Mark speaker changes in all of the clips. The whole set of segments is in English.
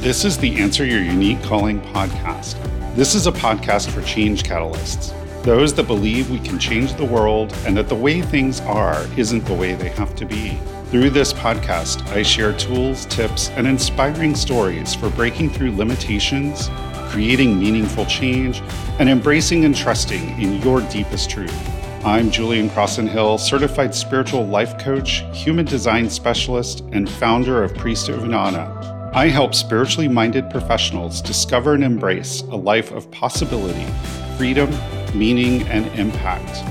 Speaker 1: This is the Answer Your Unique Calling podcast. This is a podcast for change catalysts, those that believe we can change the world and that the way things are isn't the way they have to be. Through this podcast, I share tools, tips, and inspiring stories for breaking through limitations, creating meaningful change, and embracing and trusting in your deepest truth. I'm Julian Crossan Hill, certified spiritual life coach, human design specialist, and founder of Priest of Inanna I help spiritually minded professionals discover and embrace a life of possibility, freedom, meaning, and impact.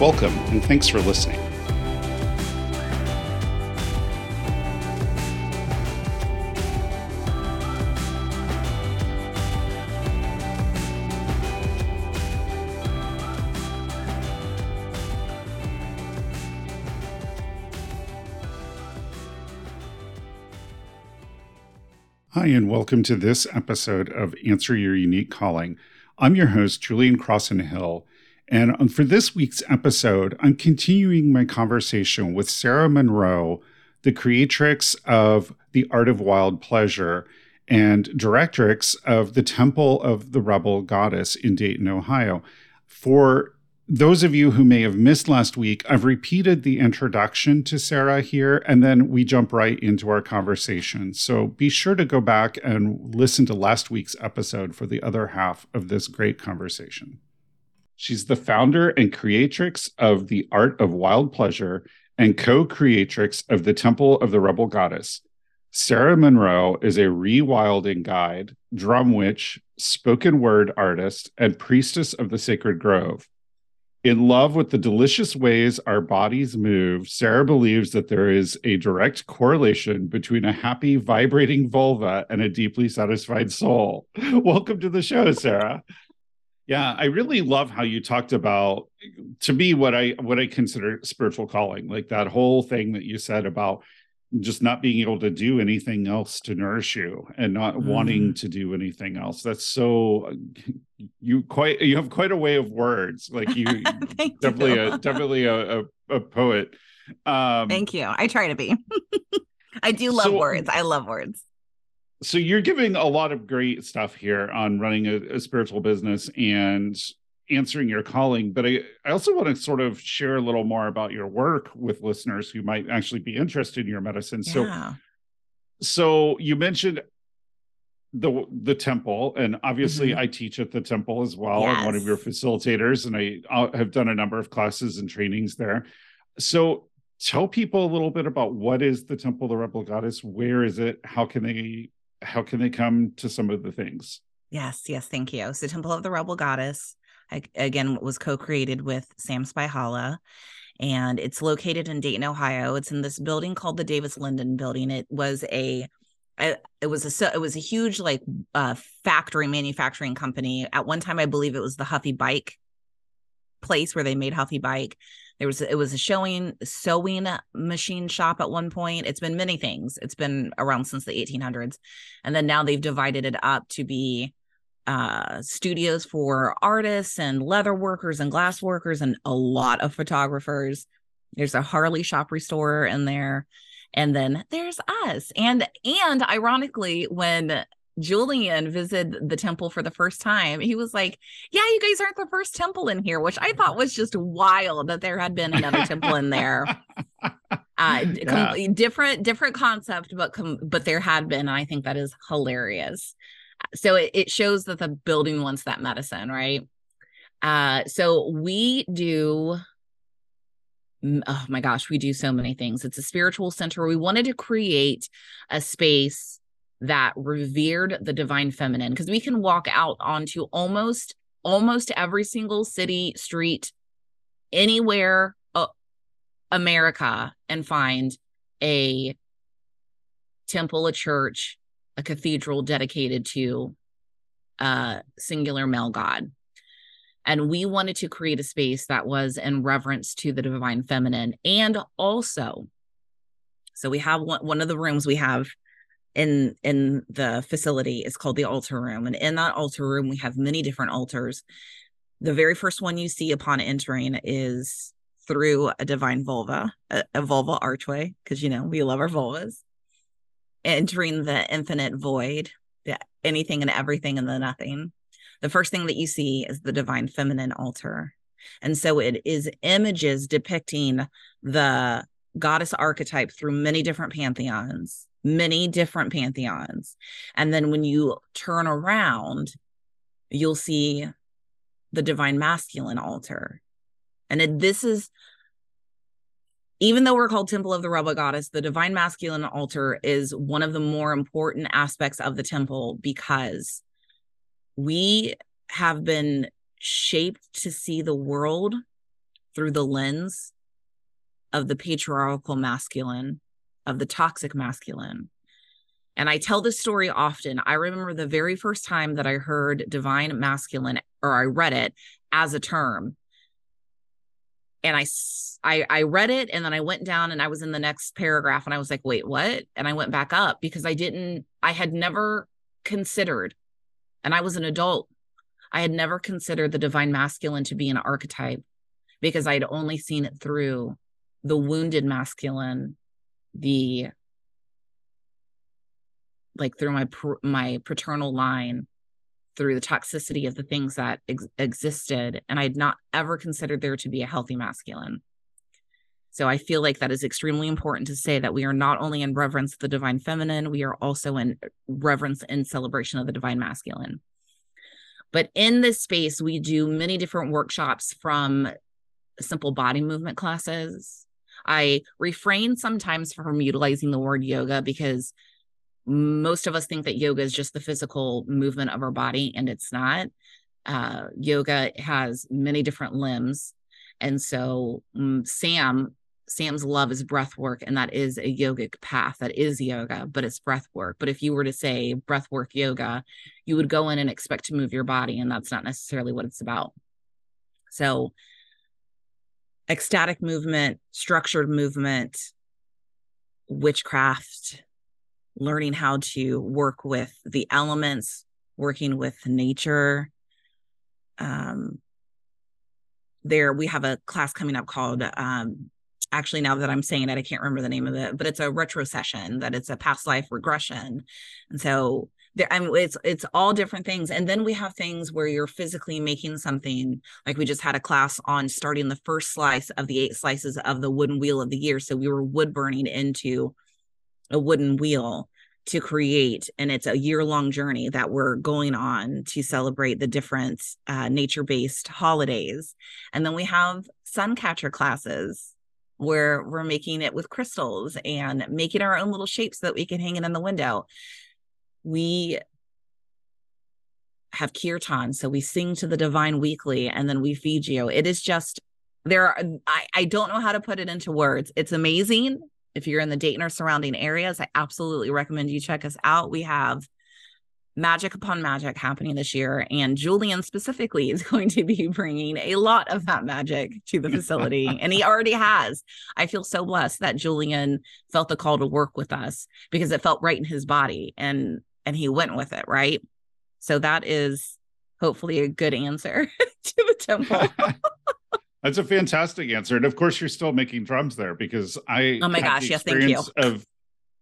Speaker 1: Welcome, and thanks for listening. Hi, and welcome to this episode of Answer Your Unique Calling. I'm your host, Julian Crossan Hill. And um, for this week's episode, I'm continuing my conversation with Sarah Monroe, the creatrix of The Art of Wild Pleasure and directrix of the Temple of the Rebel Goddess in Dayton, Ohio. For those of you who may have missed last week, I've repeated the introduction to Sarah here, and then we jump right into our conversation. So be sure to go back and listen to last week's episode for the other half of this great conversation. She's the founder and creatrix of The Art of Wild Pleasure and co creatrix of the Temple of the Rebel Goddess. Sarah Monroe is a rewilding guide, drum witch, spoken word artist, and priestess of the sacred grove. In love with the delicious ways our bodies move, Sarah believes that there is a direct correlation between a happy, vibrating vulva and a deeply satisfied soul. Welcome to the show, Sarah. Yeah, I really love how you talked about to me what I what I consider spiritual calling, like that whole thing that you said about just not being able to do anything else to nourish you and not mm. wanting to do anything else. That's so you quite you have quite a way of words. Like you definitely you. a definitely a, a, a poet.
Speaker 2: Um thank you. I try to be. I do love so, words. I love words.
Speaker 1: So you're giving a lot of great stuff here on running a, a spiritual business and answering your calling but I, I also want to sort of share a little more about your work with listeners who might actually be interested in your medicine. Yeah. so so you mentioned the the temple and obviously mm-hmm. i teach at the temple as well. Yes. i'm one of your facilitators and i have done a number of classes and trainings there. So tell people a little bit about what is the temple of the rebel goddess? Where is it? How can they how can they come to some of the things?
Speaker 2: Yes yes thank you. So temple of the rebel goddess again was co-created with Sam Spyhala and it's located in Dayton, Ohio. It's in this building called the Davis Linden Building. It was a it was a it was a huge like uh, factory manufacturing company. At one time, I believe it was the Huffy Bike place where they made Huffy Bike. There was it was a showing sewing machine shop at one point. It's been many things. It's been around since the 1800s, and then now they've divided it up to be uh, studios for artists and leather workers and glass workers and a lot of photographers. There's a Harley shop restorer in there. And then there's us. And and ironically, when Julian visited the temple for the first time, he was like, Yeah, you guys aren't the first temple in here, which I thought was just wild that there had been another temple in there. Uh, yeah. com- different different concept, but com- but there had been. And I think that is hilarious so it, it shows that the building wants that medicine right? Uh so we do oh my gosh we do so many things. It's a spiritual center. We wanted to create a space that revered the divine feminine because we can walk out onto almost almost every single city street anywhere uh, america and find a temple a church a cathedral dedicated to a singular male god. And we wanted to create a space that was in reverence to the divine feminine. And also, so we have one, one of the rooms we have in in the facility is called the altar room. And in that altar room, we have many different altars. The very first one you see upon entering is through a divine vulva, a, a vulva archway, because you know we love our vulvas entering the infinite void the anything and everything and the nothing. The first thing that you see is the divine feminine altar. And so it is images depicting the goddess archetype through many different pantheons, many different pantheons. And then when you turn around, you'll see the divine masculine altar. And it, this is, even though we're called Temple of the Rebel Goddess, the divine masculine altar is one of the more important aspects of the temple because we have been shaped to see the world through the lens of the patriarchal masculine, of the toxic masculine. And I tell this story often. I remember the very first time that I heard divine masculine, or I read it as a term. And I, I, I read it and then I went down and I was in the next paragraph and I was like, wait, what? And I went back up because I didn't, I had never considered, and I was an adult, I had never considered the divine masculine to be an archetype because I had only seen it through the wounded masculine, the like through my my paternal line through the toxicity of the things that ex- existed and i had not ever considered there to be a healthy masculine. So i feel like that is extremely important to say that we are not only in reverence of the divine feminine we are also in reverence and celebration of the divine masculine. But in this space we do many different workshops from simple body movement classes. I refrain sometimes from utilizing the word yoga because most of us think that yoga is just the physical movement of our body, and it's not. Uh, yoga has many different limbs. And so, um, Sam, Sam's love is breath work, and that is a yogic path. That is yoga, but it's breath work. But if you were to say breath work yoga, you would go in and expect to move your body, and that's not necessarily what it's about. So, ecstatic movement, structured movement, witchcraft, learning how to work with the elements, working with nature. Um, there, we have a class coming up called, um, actually, now that I'm saying it, I can't remember the name of it, but it's a retrocession, that it's a past life regression. And so, there, I mean, it's it's all different things, and then we have things where you're physically making something. Like we just had a class on starting the first slice of the eight slices of the wooden wheel of the year. So we were wood burning into a wooden wheel to create and it's a year long journey that we're going on to celebrate the different uh, nature based holidays. And then we have sun catcher classes where we're making it with crystals and making our own little shapes so that we can hang it in the window. We have kirtan so we sing to the divine weekly and then we feed you. It is just there are I, I don't know how to put it into words. It's amazing if you're in the Dayton or surrounding areas, I absolutely recommend you check us out. We have magic upon magic happening this year. And Julian specifically is going to be bringing a lot of that magic to the facility. and he already has. I feel so blessed that Julian felt the call to work with us because it felt right in his body and and he went with it, right? So that is hopefully a good answer to the temple.
Speaker 1: That's a fantastic answer. And of course, you're still making drums there because I.
Speaker 2: Oh my gosh! Yes, thank you.
Speaker 1: Of,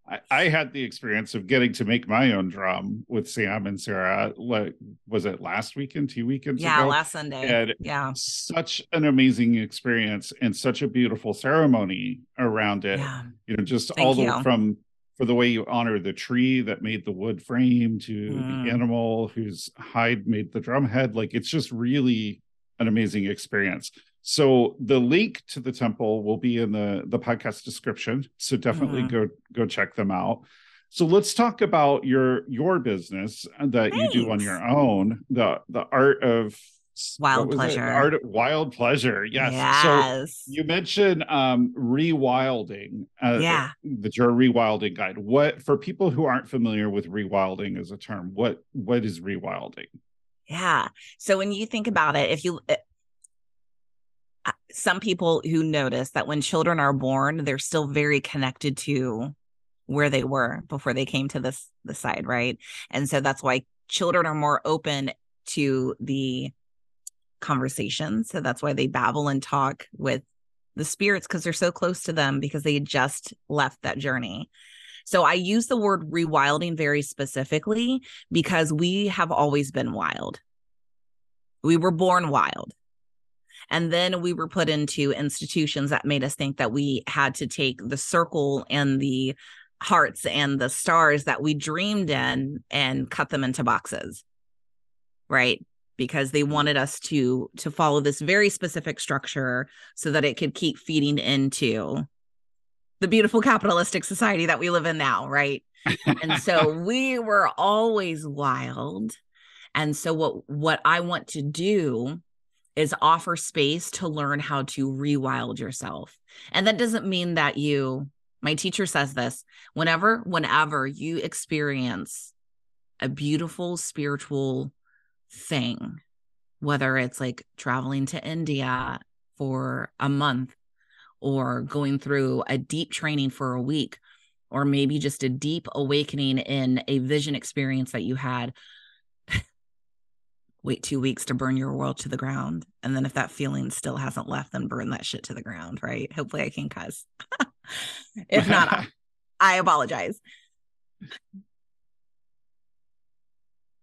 Speaker 1: I, I, had the experience of getting to make my own drum with Sam and Sarah. Like, was it last weekend, two weekends
Speaker 2: yeah,
Speaker 1: ago?
Speaker 2: last Sunday.
Speaker 1: And
Speaker 2: yeah,
Speaker 1: such an amazing experience and such a beautiful ceremony around it. Yeah. You know, just thank all the you. from for the way you honor the tree that made the wood frame to mm. the animal whose hide made the drum head. Like, it's just really an amazing experience. So the link to the temple will be in the the podcast description. So definitely mm-hmm. go go check them out. So let's talk about your your business that Thanks. you do on your own. The the art of
Speaker 2: wild pleasure.
Speaker 1: Art wild pleasure. Yes. yes. So you mentioned um rewilding. Uh,
Speaker 2: yeah.
Speaker 1: That you're a rewilding guide. What for people who aren't familiar with rewilding as a term, what what is rewilding?
Speaker 2: Yeah. So when you think about it, if you some people who notice that when children are born, they're still very connected to where they were before they came to this the side, right? And so that's why children are more open to the conversation. So that's why they babble and talk with the spirits because they're so close to them because they just left that journey. So I use the word rewilding very specifically because we have always been wild. We were born wild. And then we were put into institutions that made us think that we had to take the circle and the hearts and the stars that we dreamed in and cut them into boxes. Right? Because they mm-hmm. wanted us to to follow this very specific structure so that it could keep feeding into the beautiful capitalistic society that we live in now, right? and so we were always wild. And so what what I want to do is offer space to learn how to rewild yourself. And that doesn't mean that you my teacher says this, whenever whenever you experience a beautiful spiritual thing, whether it's like traveling to India for a month or going through a deep training for a week, or maybe just a deep awakening in a vision experience that you had. Wait two weeks to burn your world to the ground. And then if that feeling still hasn't left, then burn that shit to the ground, right? Hopefully I can cuss. if not, I apologize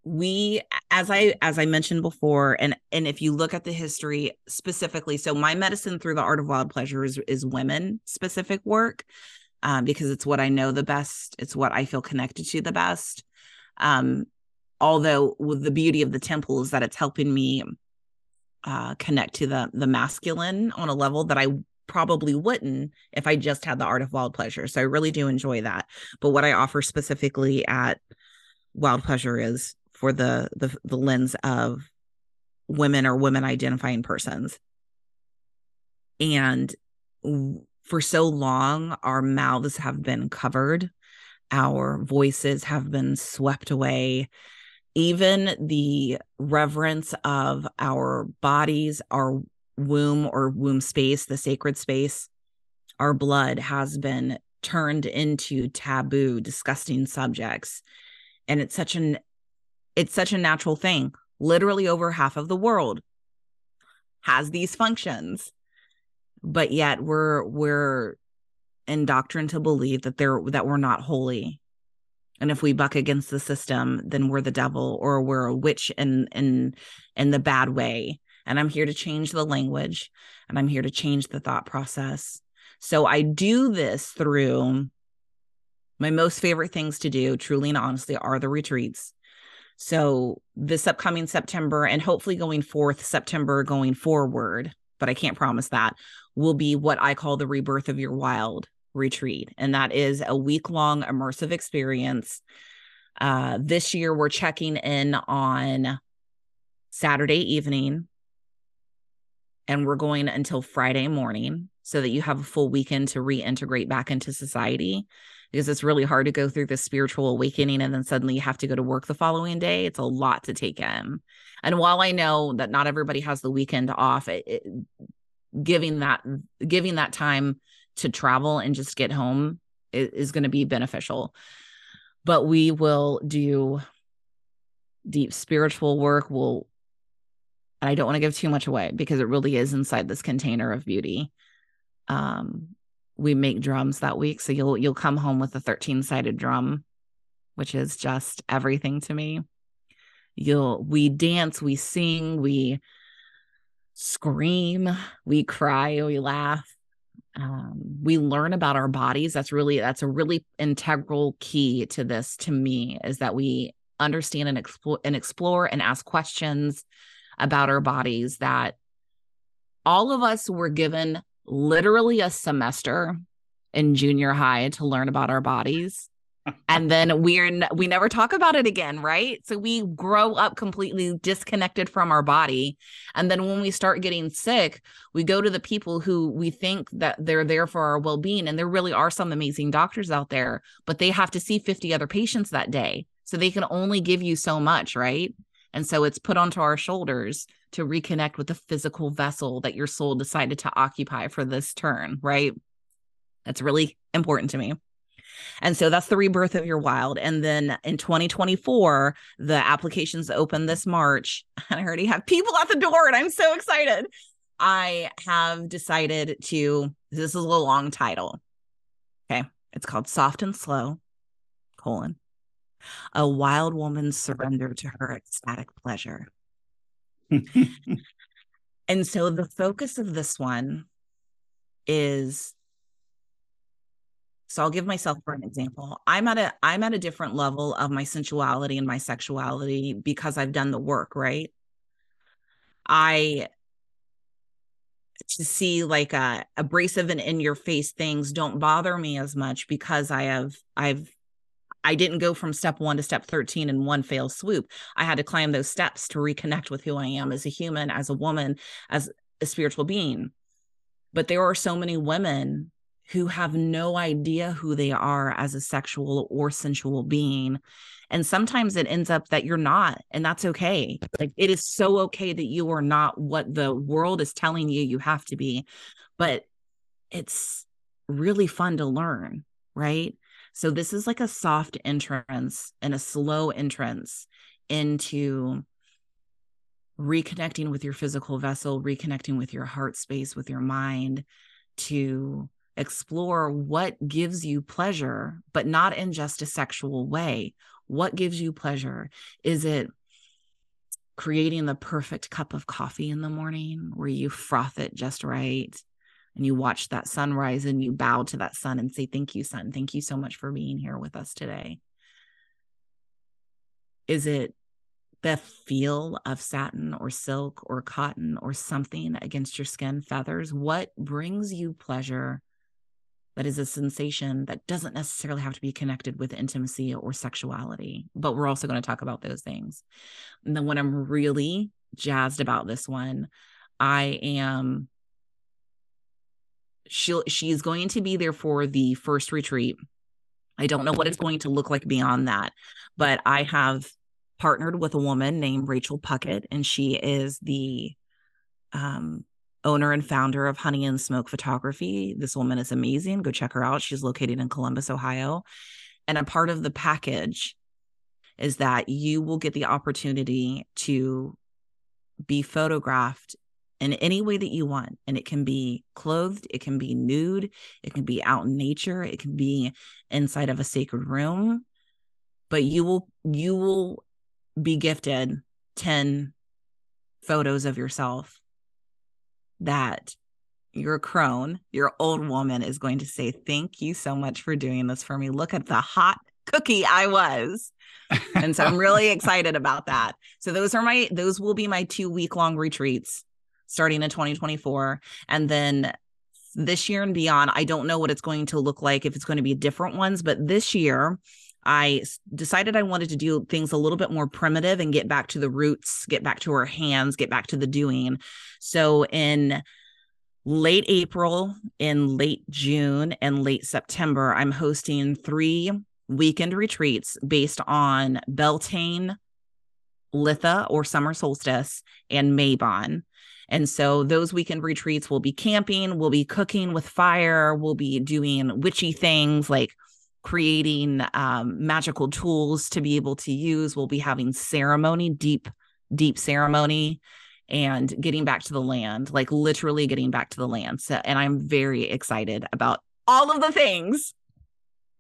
Speaker 2: we as i as i mentioned before and and if you look at the history specifically so my medicine through the art of wild pleasure is is women specific work um, because it's what i know the best it's what i feel connected to the best um, although with the beauty of the temple is that it's helping me uh, connect to the the masculine on a level that i probably wouldn't if i just had the art of wild pleasure. So i really do enjoy that. But what i offer specifically at wild pleasure is for the the, the lens of women or women identifying persons. And for so long our mouths have been covered our voices have been swept away even the reverence of our bodies our womb or womb space the sacred space our blood has been turned into taboo disgusting subjects and it's such an it's such a natural thing. Literally over half of the world has these functions. But yet we're we're indoctrined to believe that they're that we're not holy. And if we buck against the system, then we're the devil or we're a witch in in in the bad way. And I'm here to change the language and I'm here to change the thought process. So I do this through my most favorite things to do, truly and honestly, are the retreats. So this upcoming September and hopefully going forth September going forward, but I can't promise that, will be what I call the rebirth of your wild retreat. And that is a week long immersive experience. Uh, this year, we're checking in on Saturday evening and we're going until Friday morning so that you have a full weekend to reintegrate back into society because it's really hard to go through this spiritual awakening and then suddenly you have to go to work the following day. It's a lot to take in. And while I know that not everybody has the weekend off, it, it, giving that giving that time to travel and just get home is, is going to be beneficial. But we will do deep spiritual work. We'll and I don't want to give too much away because it really is inside this container of beauty. Um, we make drums that week. So you'll you'll come home with a 13 sided drum, which is just everything to me. You'll we dance, we sing, we scream, we cry, we laugh. Um, we learn about our bodies. That's really that's a really integral key to this to me is that we understand and explore and explore and ask questions about our bodies that all of us were given literally a semester in junior high to learn about our bodies and then we're we never talk about it again right? So we grow up completely disconnected from our body. And then when we start getting sick we go to the people who we think that they're there for our well-being. And there really are some amazing doctors out there but they have to see 50 other patients that day. So they can only give you so much right? And so it's put onto our shoulders to reconnect with the physical vessel that your soul decided to occupy for this turn, right? That's really important to me. And so that's the rebirth of your wild. And then in 2024, the applications open this March. And I already have people at the door, and I'm so excited. I have decided to, this is a long title. Okay. It's called Soft and Slow colon a wild woman's surrender to her ecstatic pleasure. and so the focus of this one is so I'll give myself for an example. I'm at a I'm at a different level of my sensuality and my sexuality because I've done the work, right? I to see like a abrasive and in your face things don't bother me as much because I have I've I didn't go from step one to step 13 in one fail swoop. I had to climb those steps to reconnect with who I am as a human, as a woman, as a spiritual being. But there are so many women who have no idea who they are as a sexual or sensual being. And sometimes it ends up that you're not, and that's okay. Like it is so okay that you are not what the world is telling you you have to be. But it's really fun to learn, right? So this is like a soft entrance and a slow entrance into reconnecting with your physical vessel, reconnecting with your heart space, with your mind to explore what gives you pleasure, but not in just a sexual way. What gives you pleasure? Is it creating the perfect cup of coffee in the morning where you froth it just right? and you watch that sunrise and you bow to that sun and say, Thank you, sun. Thank you so much for being here with us today? Is it the feel of satin or silk or cotton or something against your skin, feathers? What brings you pleasure that is a sensation that doesn't necessarily have to be connected with intimacy or sexuality? But we're also going to talk about those things. And then when I'm really jazzed about this one, I am she'll she's going to be there for the first retreat. I don't know what it's going to look like beyond that, but I have partnered with a woman named Rachel Puckett, and she is the um, owner and founder of Honey and Smoke Photography. This woman is amazing. Go check her out. She's located in Columbus, Ohio. And a part of the package is that you will get the opportunity to be photographed in any way that you want. And it can be clothed, it can be nude, it can be out in nature, it can be inside of a sacred room. But you will you will be gifted 10 photos of yourself that your crone, your old woman is going to say, Thank you so much for doing this for me. Look at the hot cookie I was. and so I'm really excited about that. So those are my those will be my two week long retreats starting in 2024. And then this year and beyond, I don't know what it's going to look like, if it's going to be different ones, but this year, I decided I wanted to do things a little bit more primitive and get back to the roots, get back to our hands, get back to the doing. So in late April, in late June, and late September, I'm hosting three weekend retreats based on Beltane, Litha or summer solstice, and Mabon. And so those weekend retreats will be camping, we'll be cooking with fire, we'll be doing witchy things like creating um, magical tools to be able to use. We'll be having ceremony, deep, deep ceremony, and getting back to the land, like literally getting back to the land. So, and I'm very excited about all of the things.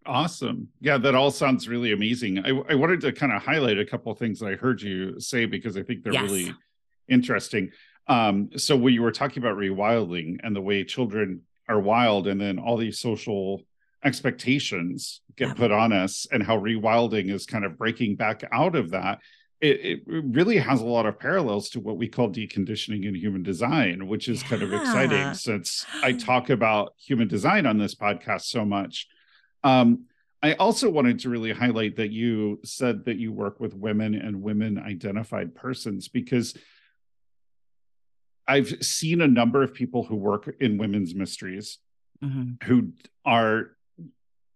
Speaker 1: Awesome. Yeah, that all sounds really amazing. I, I wanted to kind of highlight a couple of things that I heard you say because I think they're yes. really interesting. Um, so when you were talking about rewilding and the way children are wild, and then all these social expectations get yeah. put on us, and how rewilding is kind of breaking back out of that. It, it, really has a lot of parallels to what we call deconditioning in human design, which is yeah. kind of exciting since I talk about human design on this podcast so much. Um, I also wanted to really highlight that you said that you work with women and women identified persons because I've seen a number of people who work in women's mysteries mm-hmm. who are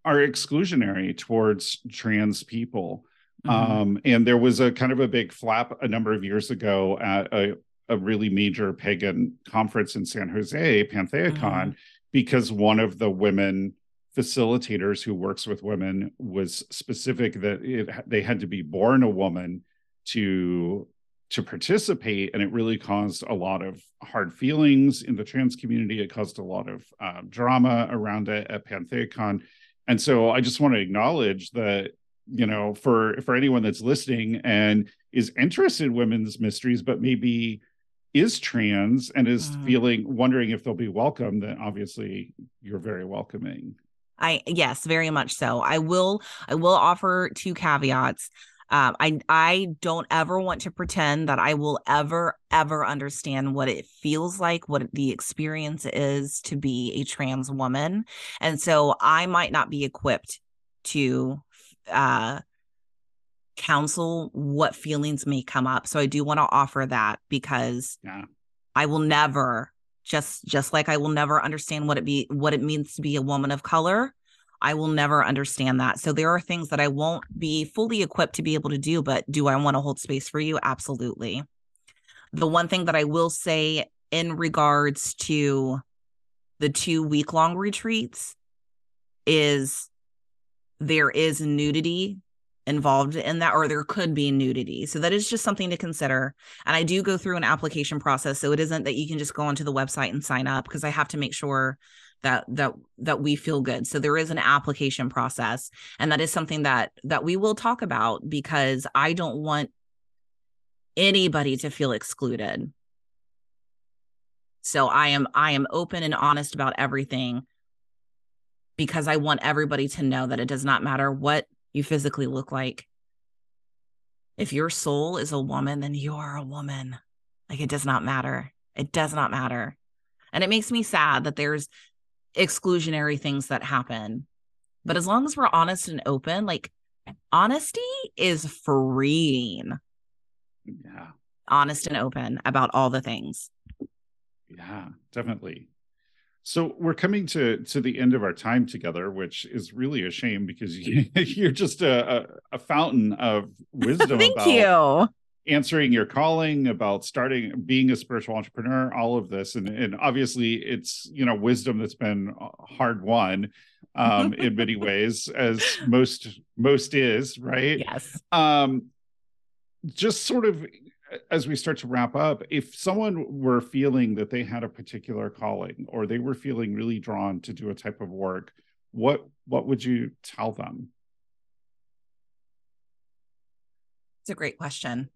Speaker 1: are exclusionary towards trans people. Mm-hmm. Um, and there was a kind of a big flap a number of years ago at a, a really major pagan conference in San Jose, PantheaCon, mm-hmm. because one of the women facilitators who works with women was specific that it, they had to be born a woman to to participate and it really caused a lot of hard feelings in the trans community it caused a lot of uh, drama around it at pantheacon and so i just want to acknowledge that you know, for for anyone that's listening and is interested in women's mysteries, but maybe is trans and is mm. feeling wondering if they'll be welcome, then obviously you're very welcoming.
Speaker 2: I yes, very much so. I will I will offer two caveats. Um, I I don't ever want to pretend that I will ever ever understand what it feels like, what the experience is to be a trans woman, and so I might not be equipped to uh, counsel what feelings may come up. So I do want to offer that because yeah. I will never just just like I will never understand what it be what it means to be a woman of color. I will never understand that. So there are things that I won't be fully equipped to be able to do, but do I want to hold space for you? Absolutely. The one thing that I will say in regards to the two week long retreats is there is nudity involved in that or there could be nudity so that is just something to consider and i do go through an application process so it isn't that you can just go onto the website and sign up because i have to make sure that that that we feel good. So there is an application process and that is something that that we will talk about because i don't want anybody to feel excluded. So i am i am open and honest about everything because i want everybody to know that it does not matter what you physically look like. If your soul is a woman then you are a woman. Like it does not matter. It does not matter. And it makes me sad that there's exclusionary things that happen. But as long as we're honest and open, like honesty is freeing.
Speaker 1: Yeah.
Speaker 2: Honest and open about all the things.
Speaker 1: Yeah, definitely. So we're coming to to the end of our time together, which is really a shame because you, are just a, a, a, fountain of wisdom.
Speaker 2: Thank about, you
Speaker 1: answering your calling about starting being a spiritual entrepreneur all of this. And and obviously it's you know wisdom that's been hard won um in many ways as most most is right?
Speaker 2: Yes.
Speaker 1: Um just sort of as we start to wrap up if someone were feeling that they had a particular calling or they were feeling really drawn to do a type of work what what would you tell them?
Speaker 2: It's a great question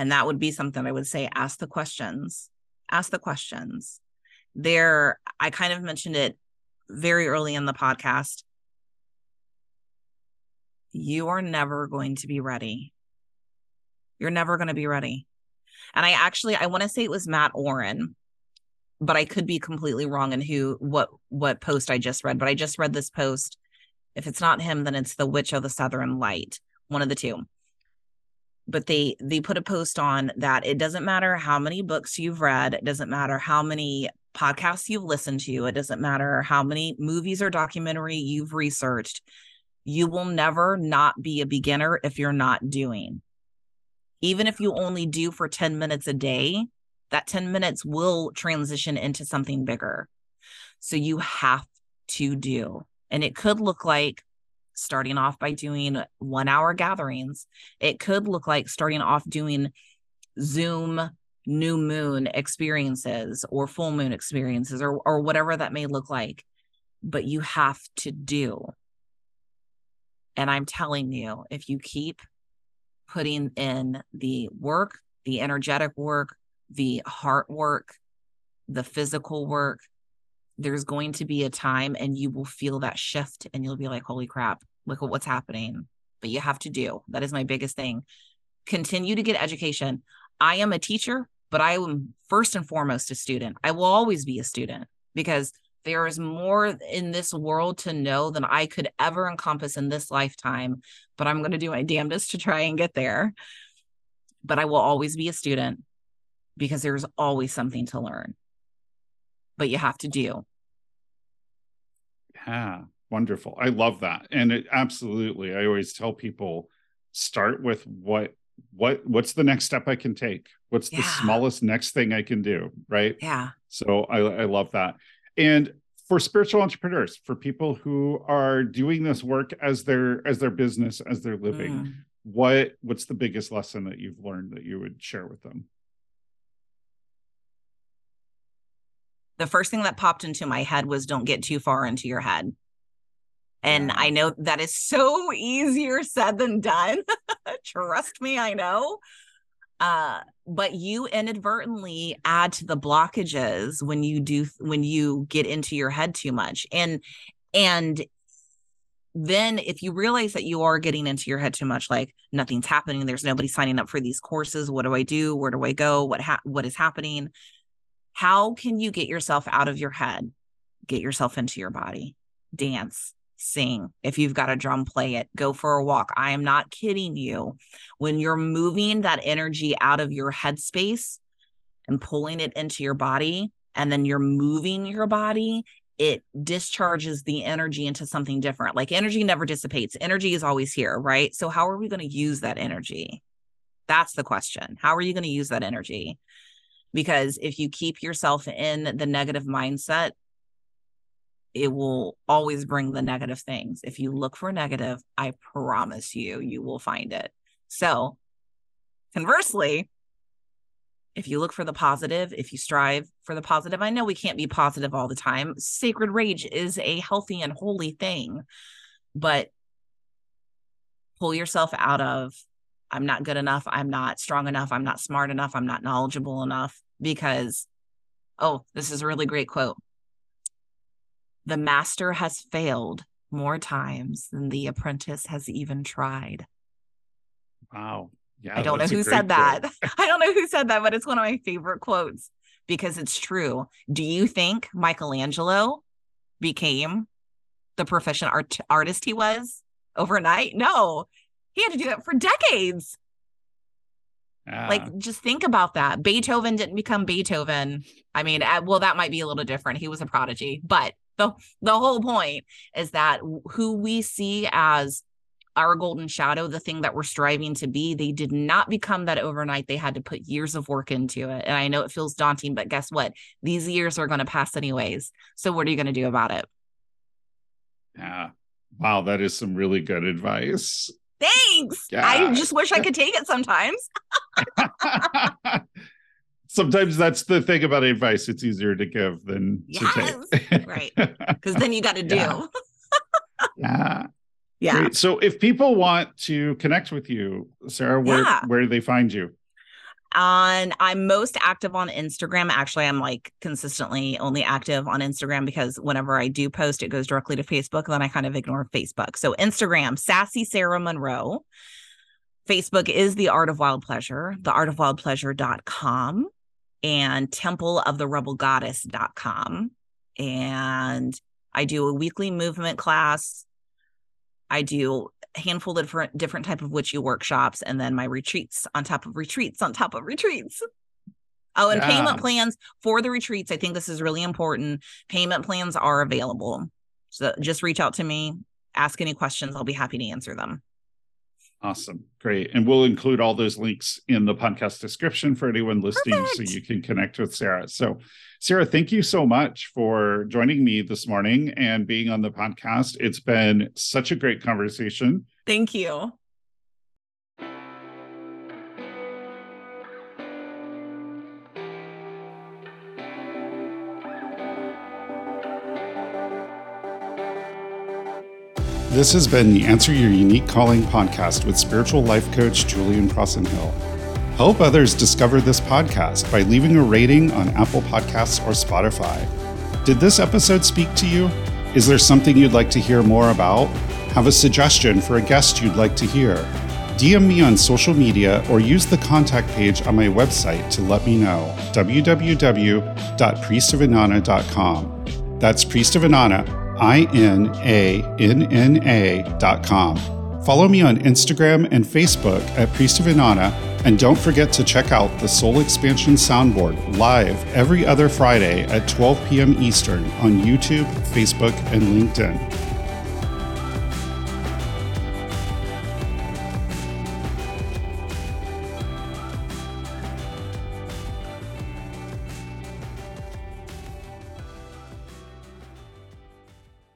Speaker 2: and that would be something I would say ask the questions. Ask the questions. There, I kind of mentioned it very early in the podcast. You are never going to be ready. You're never going to be ready. And I actually I want to say it was Mat Auryn, but I could be completely wrong in who what what post I just read, but I just read this post. If it's not him, then it's the Witch of the Southern Light, one of the two but they they put a post on that it doesn't matter how many books you've read it doesn't matter how many podcasts you've listened to it doesn't matter how many movies or documentary you've researched you will never not be a beginner if you're not doing. Even if you only do for 10 minutes a day that 10 minutes will transition into something bigger. So you have to do and it could look like starting off by doing one hour gatherings. It could look like starting off doing Zoom new moon experiences or full moon experiences or, or whatever that may look like. But you have to do. And I'm telling you, if you keep putting in the work, the energetic work, the heart work, the physical work, there's going to be a time and you will feel that shift and you'll be like, holy crap, look at what's happening. But you have to do that is my biggest thing. Continue to get education. I am a teacher, but I am first and foremost a student. I will always be a student because there is more in this world to know than I could ever encompass in this lifetime. But I'm going to do my damnedest to try and get there. But I will always be a student because there's always something to learn. But you have to do.
Speaker 1: Yeah. Wonderful. I love that. And it absolutely, I always tell people start with what what what's the next step I can take? What's yeah. the smallest next thing I can do, right?
Speaker 2: Yeah.
Speaker 1: So I I love that. And for spiritual entrepreneurs, for people who are doing this work as their as their business, as their living, mm. what what's the biggest lesson that you've learned that you would share with them?
Speaker 2: The first thing that popped into my head was don't get too far into your head And I know that is so easier said than done. Trust me, I know. Uh, but you inadvertently add to the blockages when you do when you get into your head too much. And and then if you realize that you are getting into your head too much like nothing's happening there's nobody signing up for these courses what do i do? Where do i go? What ha- what is happening? How can you get yourself out of your head? Get yourself into your body. Dance sing if you've got a drum play it go for a walk i am not kidding you when you're moving that energy out of your headspace and pulling it into your body and then you're moving your body it discharges the energy into something different. Like energy never dissipates, energy is always here, right? So, how are we going to use that energy? That's the question. How are you going to use that energy? Because if you keep yourself in the negative mindset, it will always bring the negative things. If you look for negative, I promise you, you will find it. So, conversely, if you look for the positive, if you strive for the positive, I know we can't be positive all the time. Sacred rage is a healthy and holy thing, but pull yourself out of I'm not good enough, I'm not strong enough, I'm not smart enough, I'm not knowledgeable enough because oh, this is a really great quote. The master has failed more times than the apprentice has even tried.
Speaker 1: Wow.
Speaker 2: Yeah, I don't know who said that. I don't know who said that, but it's one of my favorite quotes because it's true. Do you think Michelangelo became the proficient art- artist he was overnight? No, he had to do that for decades. Like, just think about that. Beethoven didn't become Beethoven. I mean, uh, well, that might be a little different. He was a prodigy, but the the whole point is that who we see as our golden shadow, the thing that we're striving to be, they did not become that overnight. They had to put years of work into it. And I know it feels daunting, but guess what? These years are going to pass anyways. So what are you going to do about it?
Speaker 1: Yeah. Wow, that is some really good advice.
Speaker 2: Thanks. Yeah. I just wish I could take it sometimes.
Speaker 1: sometimes that's the thing about advice. It's easier to give than yes. to
Speaker 2: take. right. Because then you got to do.
Speaker 1: Yeah. yeah.
Speaker 2: Yeah. Great.
Speaker 1: So if people want to connect with you, Sarah, where yeah. where do they find you?
Speaker 2: On I'm most active on Instagram. Actually, I'm like consistently only active on Instagram because whenever I do post, it goes directly to Facebook. And then I kind of ignore Facebook. So Instagram, sassy Sarah Monroe. Facebook is the Art of Wild Pleasure, the art of wild pleasure.com and temple of the rebel goddess.com. And I do a weekly movement class I do a handful of different different type of witchy workshops and then my retreats on top of retreats on top of retreats. Oh, and yeah. payment plans for the retreats. I think this is really important. Payment plans are available. So just reach out to me, ask any questions. I'll be happy to answer them.
Speaker 1: Awesome. Great. And we'll include all those links in the podcast description for anyone listening Perfect. so you can connect with Sarah. So, Sarah, thank you so much for joining me this morning and being on the podcast. It's been such a great conversation.
Speaker 2: Thank you.
Speaker 1: This has been the Answer Your Unique Calling podcast with spiritual life coach Julian Crossenhill. Help others discover this podcast by leaving a rating on Apple Podcasts or Spotify. Did this episode speak to you? Is there something you'd like to hear more about? Have a suggestion for a guest you'd like to hear? DM me on social media or use the contact page on my website to let me know www.priestofinanna.com. That's Priest of Inanna I-N-A-N-N-A dot com. Follow me on Instagram and Facebook at Priest of Inanna, and don't forget to check out the Soul Expansion Soundboard live every other Friday at 12 p.m. Eastern on YouTube, Facebook, and LinkedIn.